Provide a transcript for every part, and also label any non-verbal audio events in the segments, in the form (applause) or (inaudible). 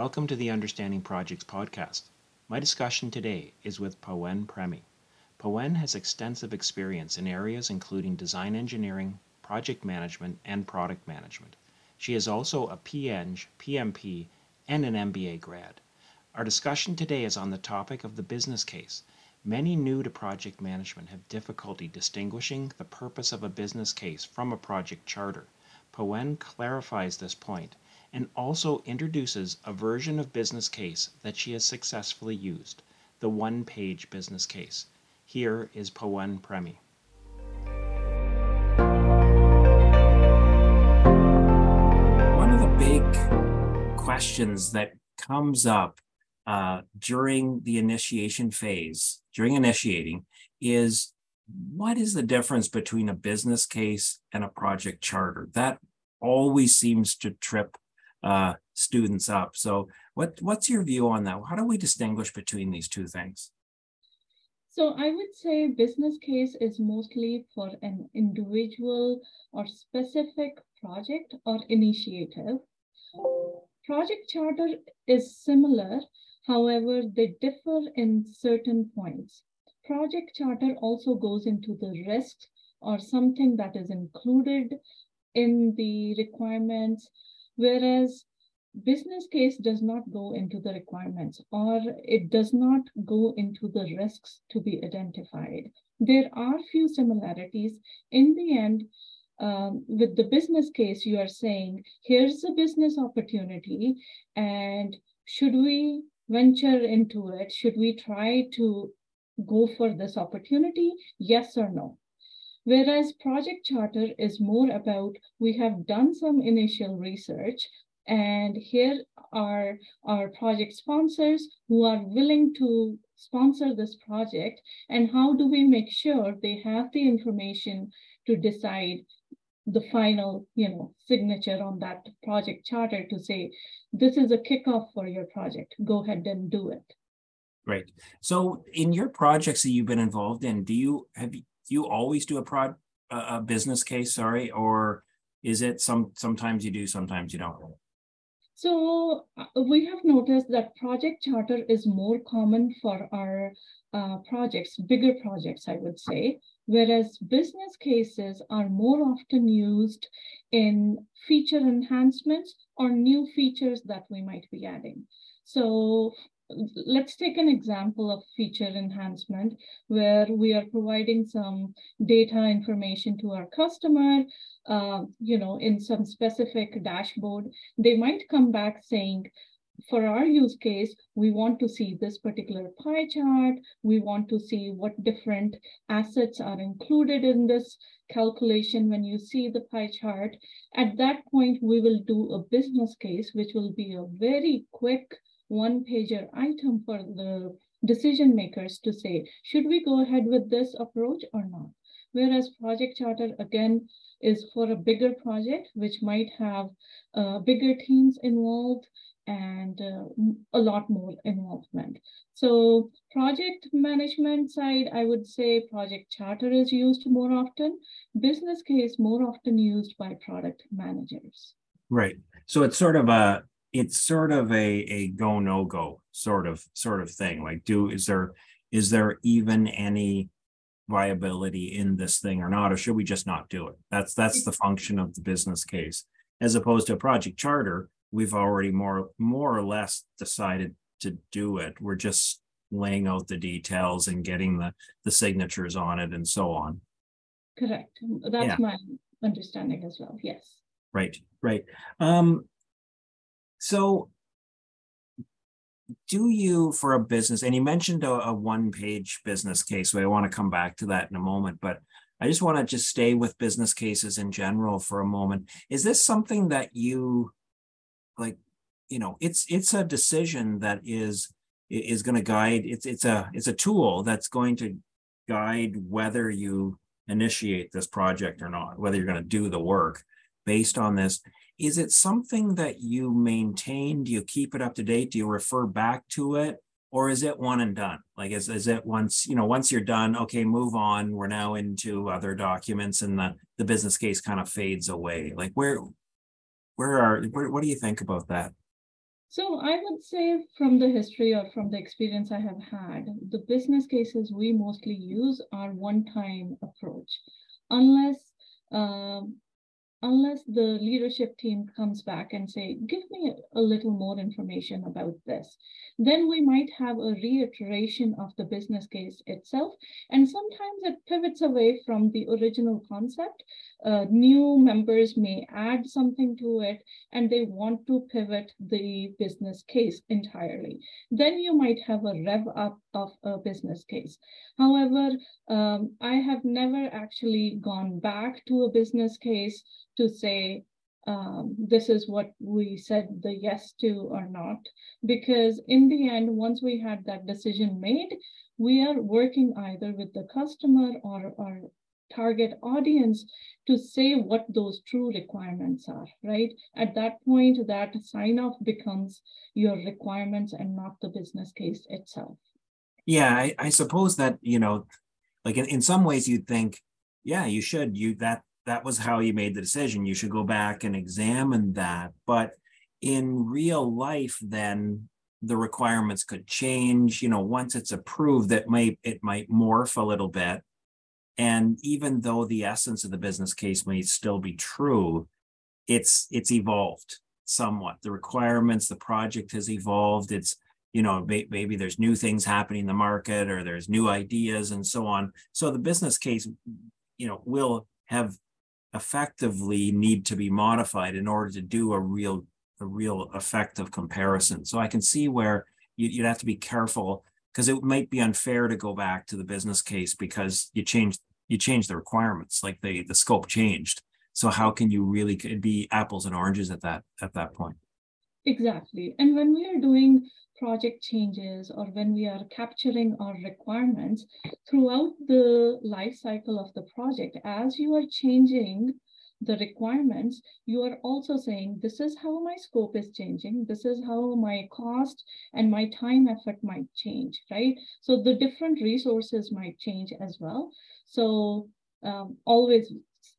Welcome to the Understanding Projects podcast. My discussion today is with Pawan Premi. Pawan has extensive experience in areas including design engineering, project management, and product management. She is also a PEng, PMP, and an MBA grad. Our discussion today is on the topic of the business case. Many new to project management have difficulty distinguishing the purpose of a business case from a project charter. Pawan clarifies this point and also introduces a version of business case that she has successfully used, the one-page business case. Here is Pawan Premi. One of the big questions that comes up uh, during the initiation phase, during initiating, is what is the difference between a business case and a project charter? That always seems to trip uh, students up. So, what what's your view on that? How do we distinguish between these two things? So I would say business case is mostly for an individual or specific project or initiative. Project charter is similar, however, they differ in certain points. Project charter also goes into the risk or something that is included in the requirements whereas business case does not go into the requirements or it does not go into the risks to be identified. There are few similarities. In the end, um, with the business case, you are saying, here's a business opportunity, and should we venture into it? Should we try to go for this opportunity? Yes or no? Whereas Project Charter is more about we have done some initial research and here are our project sponsors who are willing to sponsor this project and how do we make sure they have the information to decide the final you know signature on that project charter to say this is a kickoff for your project. Go ahead and do it. Great so in your projects that you've been involved in do you have you always do a prod a business case sorry or is it some sometimes you do sometimes you don't? So uh, we have noticed that project charter is more common for our uh, projects bigger projects i would say whereas business cases are more often used in feature enhancements or new features that we might be adding. So let's take an example of feature enhancement where we are providing some data information to our customer, uh, you know, in some specific dashboard. They might come back saying, for our use case, we want to see this particular pie chart. We want to see what different assets are included in this calculation when you see the pie chart. At that point, we will do a business case, which will be a very quick one pager item for the decision makers to say, should we go ahead with this approach or not? Whereas project charter again is for a bigger project, which might have uh, bigger teams involved and uh, a lot more involvement. So project management side, I would say project charter is used more often. Business case more often used by product managers. Right. So it's sort of a it's sort of a a go no go sort of sort of thing. Like do is there is there even any viability in this thing or not or should we just not do it? That's that's the function of the business case. As opposed to a project charter we've already more more or less decided to do it. We're just laying out the details and getting the the signatures on it and so on. Correct. That's yeah. my understanding as well. Yes. Right right. Um so, do you for a business, and you mentioned a, a one page business case, so I want to come back to that in a moment, but I just want to just stay with business cases in general for a moment. Is this something that you like, you know, it's it's a decision that is is going to guide it's it's a it's a tool that's going to guide whether you initiate this project or not, whether you're going to do the work based on this is it something that you maintain? Do you keep it up to date? Do you refer back to it? Or is it one and done? Like is, is it once, you know, once you're done, okay, move on. We're now into other documents and the, the business case kind of fades away. Like where where are where, what do you think about that? So I would say from the history or from the experience I have had, the business cases we mostly use are one-time approach, unless um, unless the leadership team comes back and say, give me a little more information about this, then we might have a reiteration of the business case itself. And sometimes it pivots away from the original concept. Uh, new members may add something to it and they want to pivot the business case entirely. Then you might have a rev up of a business case. However, um, I have never actually gone back to a business case to say, um, this is what we said the yes to or not. Because in the end, once we had that decision made, we are working either with the customer or our target audience to say what those true requirements are, right? At that point, that sign off becomes your requirements and not the business case itself. Yeah, I, I suppose that, you know, like in, in some ways you'd think, yeah, you should, you that that was how you made the decision. You should go back and examine that. But in real life, then the requirements could change. You know, once it's approved, that might it might morph a little bit. And even though the essence of the business case may still be true, it's it's evolved somewhat. The requirements, the project has evolved. It's you know maybe there's new things happening in the market or there's new ideas and so on. So the business case, you know, will have effectively need to be modified in order to do a real a real effective comparison. So I can see where you, would have to be careful because it might be unfair to go back to the business case because you changed you changed the requirements, like the the scope changed. So how can you really be apples and oranges at that at that point? Exactly. And when we are doing project changes or when we are capturing our requirements throughout the life cycle of the project, as you are changing the requirements, you are also saying, this is how my scope is changing. This is how my cost and my time effort might change, right? So the different resources might change as well. So um, always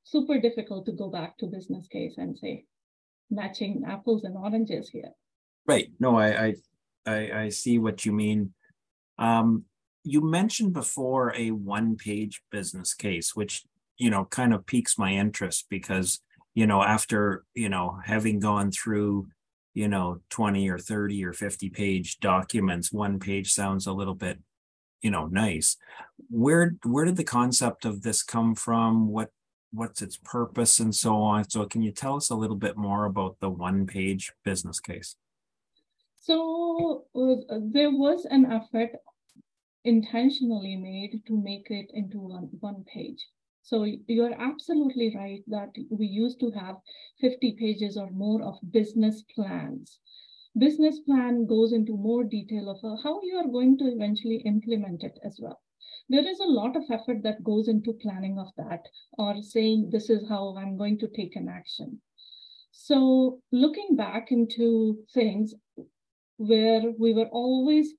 super difficult to go back to business case and say, matching apples and oranges here. Right. No, I, I I, I see what you mean. Um, you mentioned before a one-page business case, which you know kind of piques my interest because you know after you know having gone through you know 20 or 30 or 50 page documents one page sounds a little bit you know nice. Where where did the concept of this come from? What what's its purpose and so on? So can you tell us a little bit more about the one page business case so uh, there was an effort intentionally made to make it into one, one page. So you're absolutely right that we used to have 50 pages or more of business plans. Business plan goes into more detail of uh, how you are going to eventually implement it as well. There is a lot of effort that goes into planning of that or saying this is how I'm going to take an action. So looking back into things, where we were always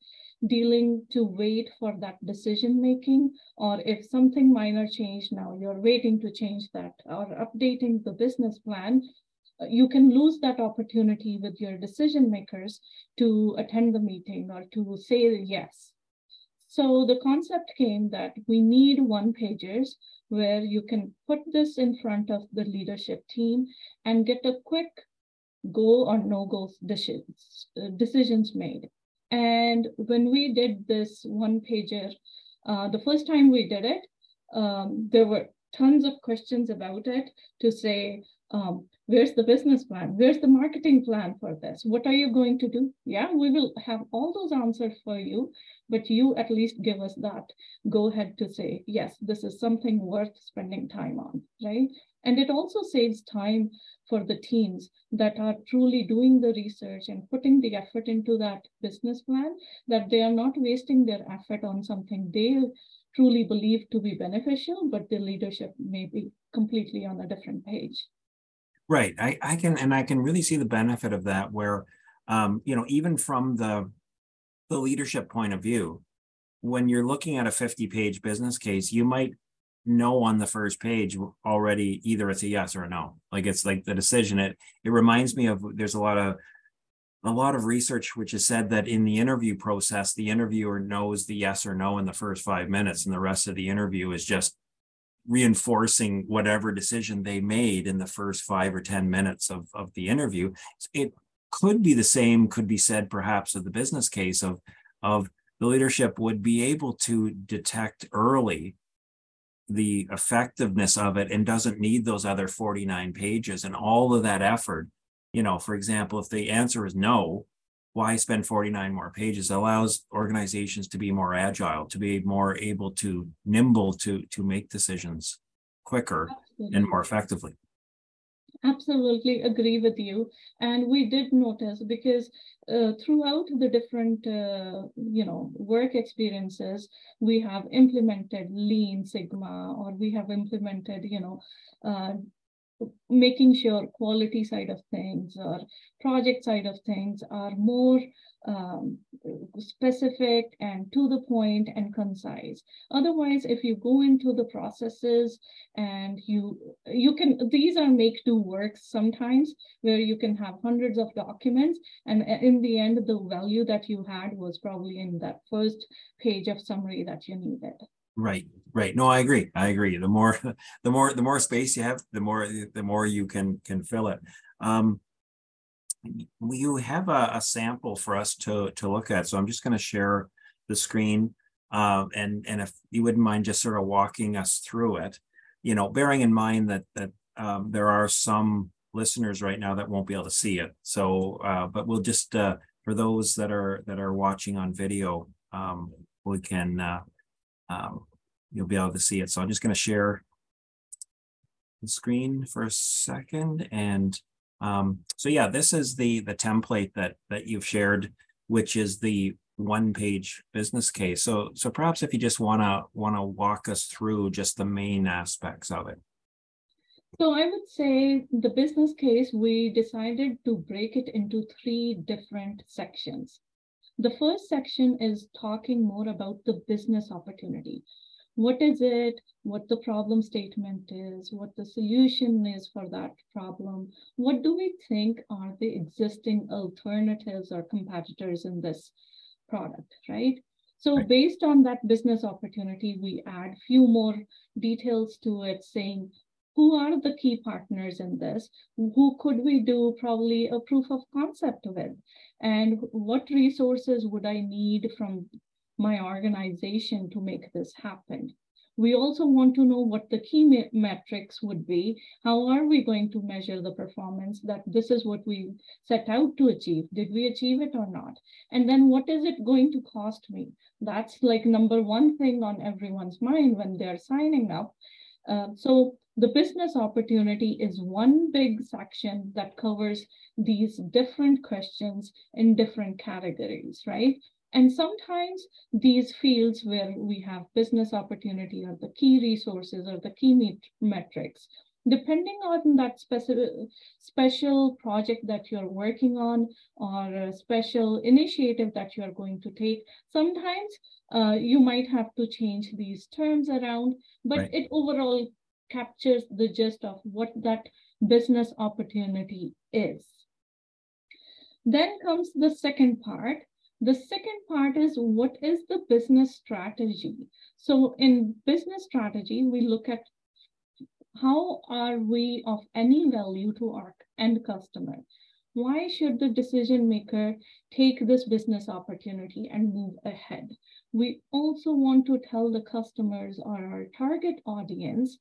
dealing to wait for that decision making, or if something minor changed now, you're waiting to change that, or updating the business plan, uh, you can lose that opportunity with your decision makers to attend the meeting or to say yes. So the concept came that we need one pagers where you can put this in front of the leadership team and get a quick go or no go decisions, uh, decisions made. And when we did this one pager, uh, the first time we did it, um, there were tons of questions about it to say, um, where's the business plan? Where's the marketing plan for this? What are you going to do? Yeah, we will have all those answers for you, but you at least give us that go ahead to say, yes, this is something worth spending time on, right? And it also saves time for the teams that are truly doing the research and putting the effort into that business plan, that they are not wasting their effort on something they truly believe to be beneficial, but the leadership may be completely on a different page. Right. I, I can and I can really see the benefit of that where um, you know, even from the the leadership point of view, when you're looking at a 50 page business case, you might know on the first page already either it's a yes or a no like it's like the decision it it reminds me of there's a lot of a lot of research which has said that in the interview process, the interviewer knows the yes or no in the first five minutes, and the rest of the interview is just reinforcing whatever decision they made in the first five or 10 minutes of, of the interview. It could be the same, could be said perhaps of the business case of, of the leadership would be able to detect early the effectiveness of it and doesn't need those other 49 pages and all of that effort. You know, for example, if the answer is no, why spend 49 more pages? It allows organizations to be more agile to be more able to nimble to to make decisions quicker Absolutely. and more effectively. Absolutely agree with you. And we did notice because uh, throughout the different uh, you know work experiences we have implemented lean sigma or we have implemented you know uh, making sure quality side of things or project side of things are more um, specific and to the point and concise. Otherwise, if you go into the processes and you you can these are make do works sometimes where you can have hundreds of documents and in the end the value that you had was probably in that first page of summary that you needed. Right, right. No, I agree. I agree. The more, (laughs) the more, the more space you have, the more, the more you can can fill it. Um, you have a, a sample for us to to look at, so I'm just going to share the screen, uh, and and if you wouldn't mind just sort of walking us through it, you know, bearing in mind that that um, there are some listeners right now that won't be able to see it. So, uh, but we'll just uh, for those that are that are watching on video, um, we can uh, um, you'll be able to see it. So I'm just going to share the screen for a second. And um, so yeah, this is the the template that that you've shared, which is the one page business case. So so perhaps if you just want to want to walk us through just the main aspects of it. So I would say the business case, we decided to break it into three different sections. The first section is talking more about the business opportunity. What is it? What the problem statement is? What the solution is for that problem? What do we think are the existing alternatives or competitors in this product, right? So based on that business opportunity, we add few more details to it saying, who are the key partners in this? Who could we do probably a proof of concept with? And what resources would I need from my organization to make this happen? We also want to know what the key me metrics would be. How are we going to measure the performance that this is what we set out to achieve? Did we achieve it or not? And then what is it going to cost me? That's like number one thing on everyone's mind when they're signing up. Uh, so the business opportunity is one big section that covers these different questions in different categories, right? And sometimes these fields where we have business opportunity or the key resources or the key met metrics, depending on that specific special project that you're working on or a special initiative that you're going to take, sometimes uh, you might have to change these terms around, but right. it overall captures the gist of what that business opportunity is. Then comes the second part. The second part is what is the business strategy? So in business strategy, we look at how are we of any value to our end customer? Why should the decision maker take this business opportunity and move ahead? We also want to tell the customers or our target audience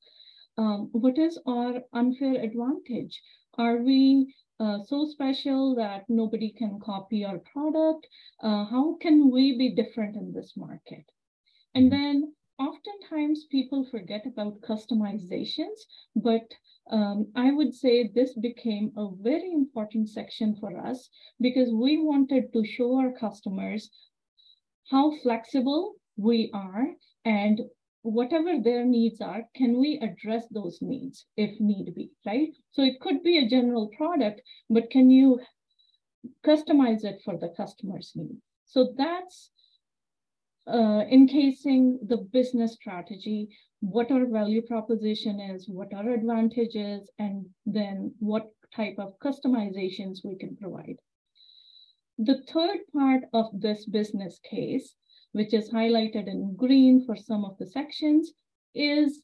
um, what is our unfair advantage? Are we uh, so special that nobody can copy our product? Uh, how can we be different in this market? And mm-hmm. then oftentimes people forget about customizations, but um, I would say this became a very important section for us because we wanted to show our customers how flexible we are and whatever their needs are, can we address those needs if need be, right? So it could be a general product, but can you customize it for the customer's need? So that's uh, encasing the business strategy, what our value proposition is, what our advantages, and then what type of customizations we can provide. the third part of this business case, which is highlighted in green for some of the sections, is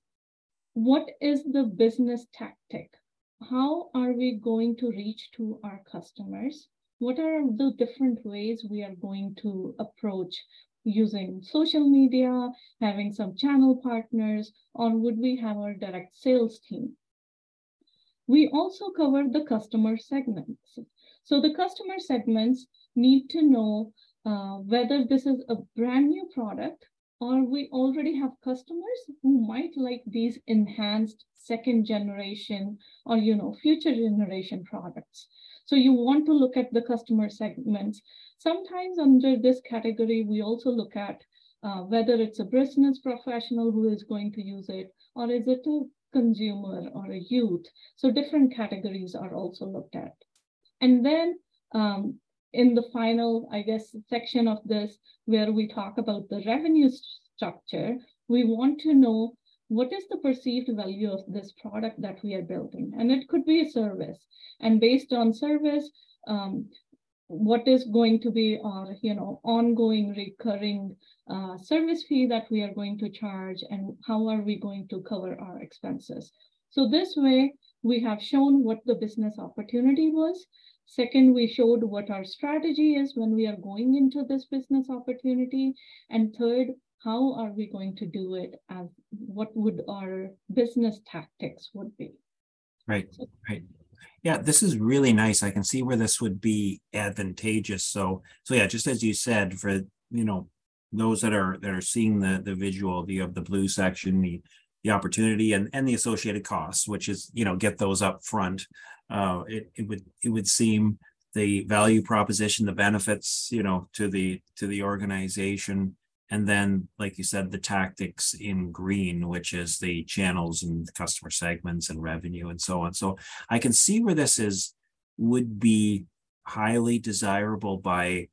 what is the business tactic? How are we going to reach to our customers? What are the different ways we are going to approach using social media, having some channel partners, or would we have our direct sales team? We also cover the customer segments. So the customer segments need to know uh, whether this is a brand new product or we already have customers who might like these enhanced second generation or you know future generation products. So you want to look at the customer segments. Sometimes under this category we also look at uh, whether it's a business professional who is going to use it or is it a consumer or a youth. So different categories are also looked at. And then um, in the final, I guess, section of this, where we talk about the revenue structure, we want to know what is the perceived value of this product that we are building? And it could be a service. And based on service, um, what is going to be our you know, ongoing recurring uh, service fee that we are going to charge and how are we going to cover our expenses? So this way, we have shown what the business opportunity was. Second, we showed what our strategy is when we are going into this business opportunity. And third, how are we going to do it as what would our business tactics would be? Right, right. Yeah, this is really nice. I can see where this would be advantageous. So, so yeah, just as you said, for you know those that are that are seeing the the visual view of the blue section, the the opportunity and and the associated costs, which is you know get those up front uh, it, it would it would seem the value proposition, the benefits, you know, to the to the organization, and then, like you said, the tactics in green, which is the channels and customer segments and revenue and so on. So I can see where this is would be highly desirable by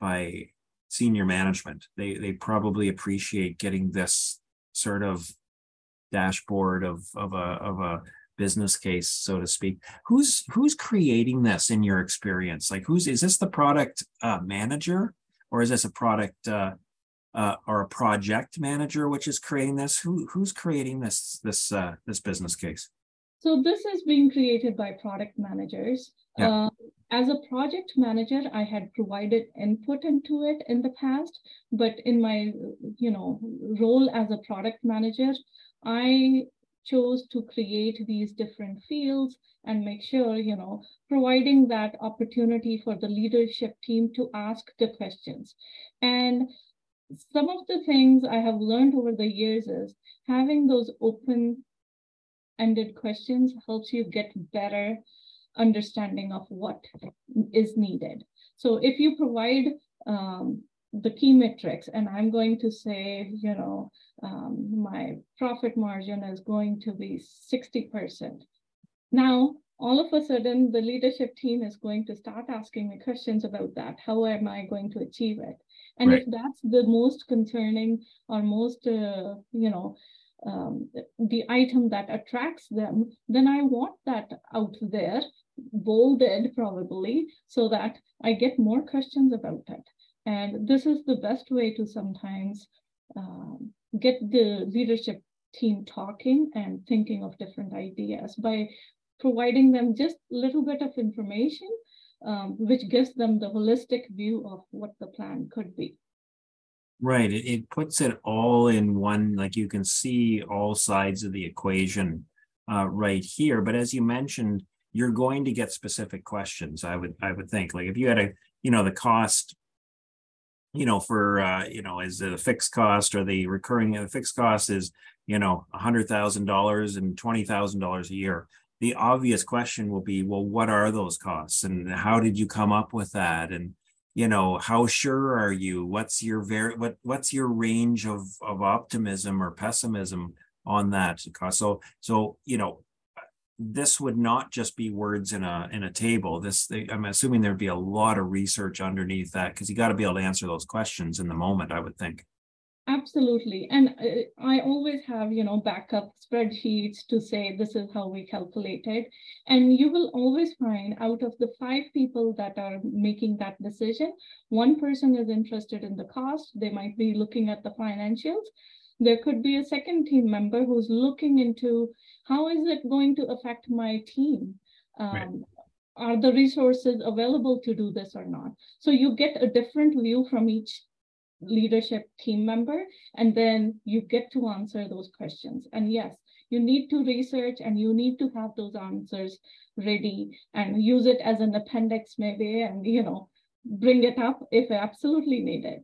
by senior management. They they probably appreciate getting this sort of dashboard of of a of a business case, so to speak. Who's who's creating this in your experience? Like, who's is this the product uh, manager, or is this a product uh, uh, or a project manager which is creating this? Who who's creating this this uh, this business case? So this is being created by product managers. Yeah. Uh, as a project manager, I had provided input into it in the past, but in my you know role as a product manager, I chose to create these different fields and make sure, you know, providing that opportunity for the leadership team to ask the questions. And some of the things I have learned over the years is having those open ended questions helps you get better understanding of what is needed. So if you provide um, the key metrics and I'm going to say, you know, um, my profit margin is going to be 60%. Now, all of a sudden, the leadership team is going to start asking me questions about that. How am I going to achieve it? And right. if that's the most concerning or most, uh, you know, um, the item that attracts them, then I want that out there, bolded probably, so that I get more questions about it. And this is the best way to sometimes um, get the leadership team talking and thinking of different ideas by providing them just a little bit of information, um, which gives them the holistic view of what the plan could be. Right. It, it puts it all in one, like you can see all sides of the equation uh, right here. But as you mentioned, you're going to get specific questions. I would I would think like if you had a you know the cost you know, for uh, you know, is it a fixed cost or the recurring the fixed cost is, you know, a hundred thousand dollars and twenty thousand dollars a year. The obvious question will be, well, what are those costs and how did you come up with that? And you know, how sure are you? What's your very what what's your range of of optimism or pessimism on that cost? So so you know, this would not just be words in a in a table. This I'm assuming there'd be a lot of research underneath that because you got to be able to answer those questions in the moment. I would think. Absolutely. And uh, I always have, you know, backup spreadsheets to say this is how we calculated. And you will always find out of the five people that are making that decision, one person is interested in the cost. They might be looking at the financials. There could be a second team member who's looking into how is it going to affect my team? Um, right. Are the resources available to do this or not? So you get a different view from each leadership team member, and then you get to answer those questions. And yes, you need to research and you need to have those answers ready and use it as an appendix maybe and you know bring it up if absolutely needed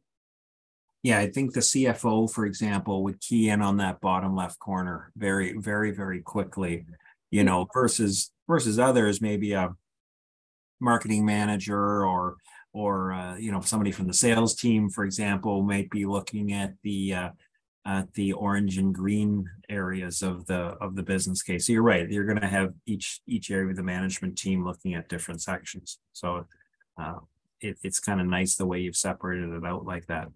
yeah i think the cfo for example would key in on that bottom left corner very very very quickly you know versus versus others maybe a marketing manager or or uh, you know somebody from the sales team, for example, might be looking at the uh, at the orange and green areas of the of the business case. So you're right; you're going to have each each area of the management team looking at different sections. So uh, it, it's kind of nice the way you've separated it out like that.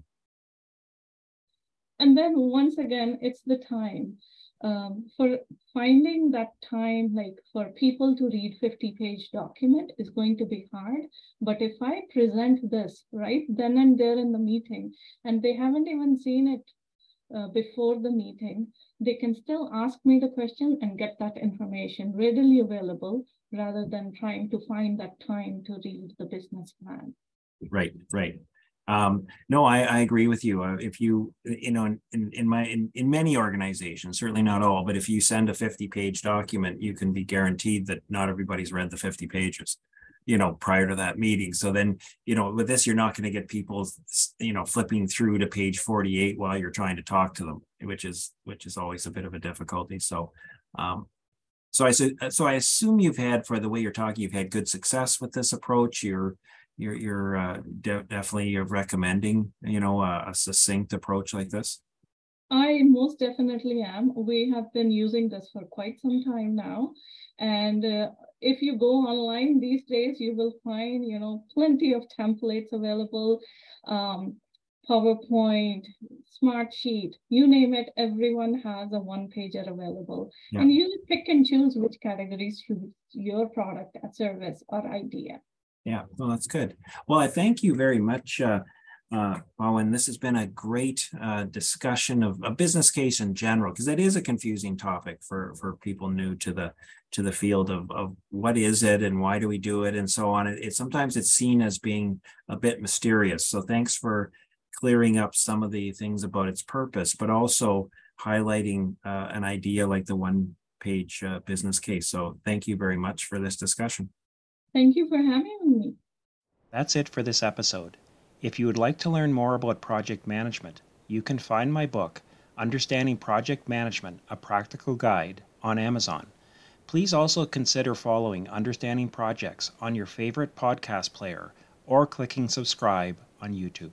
And then once again, it's the time um, for finding that time, like for people to read 50 page document is going to be hard. But if I present this right then and there in the meeting, and they haven't even seen it uh, before the meeting, they can still ask me the question and get that information readily available rather than trying to find that time to read the business plan. Right, right. Um, no, I, I agree with you. Uh, if you, you know, in, in my, in, in many organizations, certainly not all, but if you send a 50 page document, you can be guaranteed that not everybody's read the 50 pages, you know, prior to that meeting. So then, you know, with this, you're not going to get people, you know, flipping through to page 48 while you're trying to talk to them, which is, which is always a bit of a difficulty. So, um, so I, so I assume you've had, for the way you're talking, you've had good success with this approach. You're, you're you're uh, de- definitely recommending you know a, a succinct approach like this I most definitely am. We have been using this for quite some time now. And uh, if you go online these days, you will find, you know, plenty of templates available, um, PowerPoint, Smartsheet, you name it, everyone has a one pager available. Yeah. And you pick and choose which categories suit your product, service, or idea. Yeah, well, that's good. Well, I thank you very much, uh, uh, Owen. This has been a great uh, discussion of a business case in general, because that is a confusing topic for for people new to the to the field of of what is it and why do we do it and so on. It, it sometimes it's seen as being a bit mysterious. So thanks for clearing up some of the things about its purpose, but also highlighting uh, an idea like the one page uh, business case. So thank you very much for this discussion. Thank you for having me. That's it for this episode. If you would like to learn more about project management, you can find my book, Understanding Project Management A Practical Guide, on Amazon. Please also consider following Understanding Projects on your favorite podcast player or clicking subscribe on YouTube.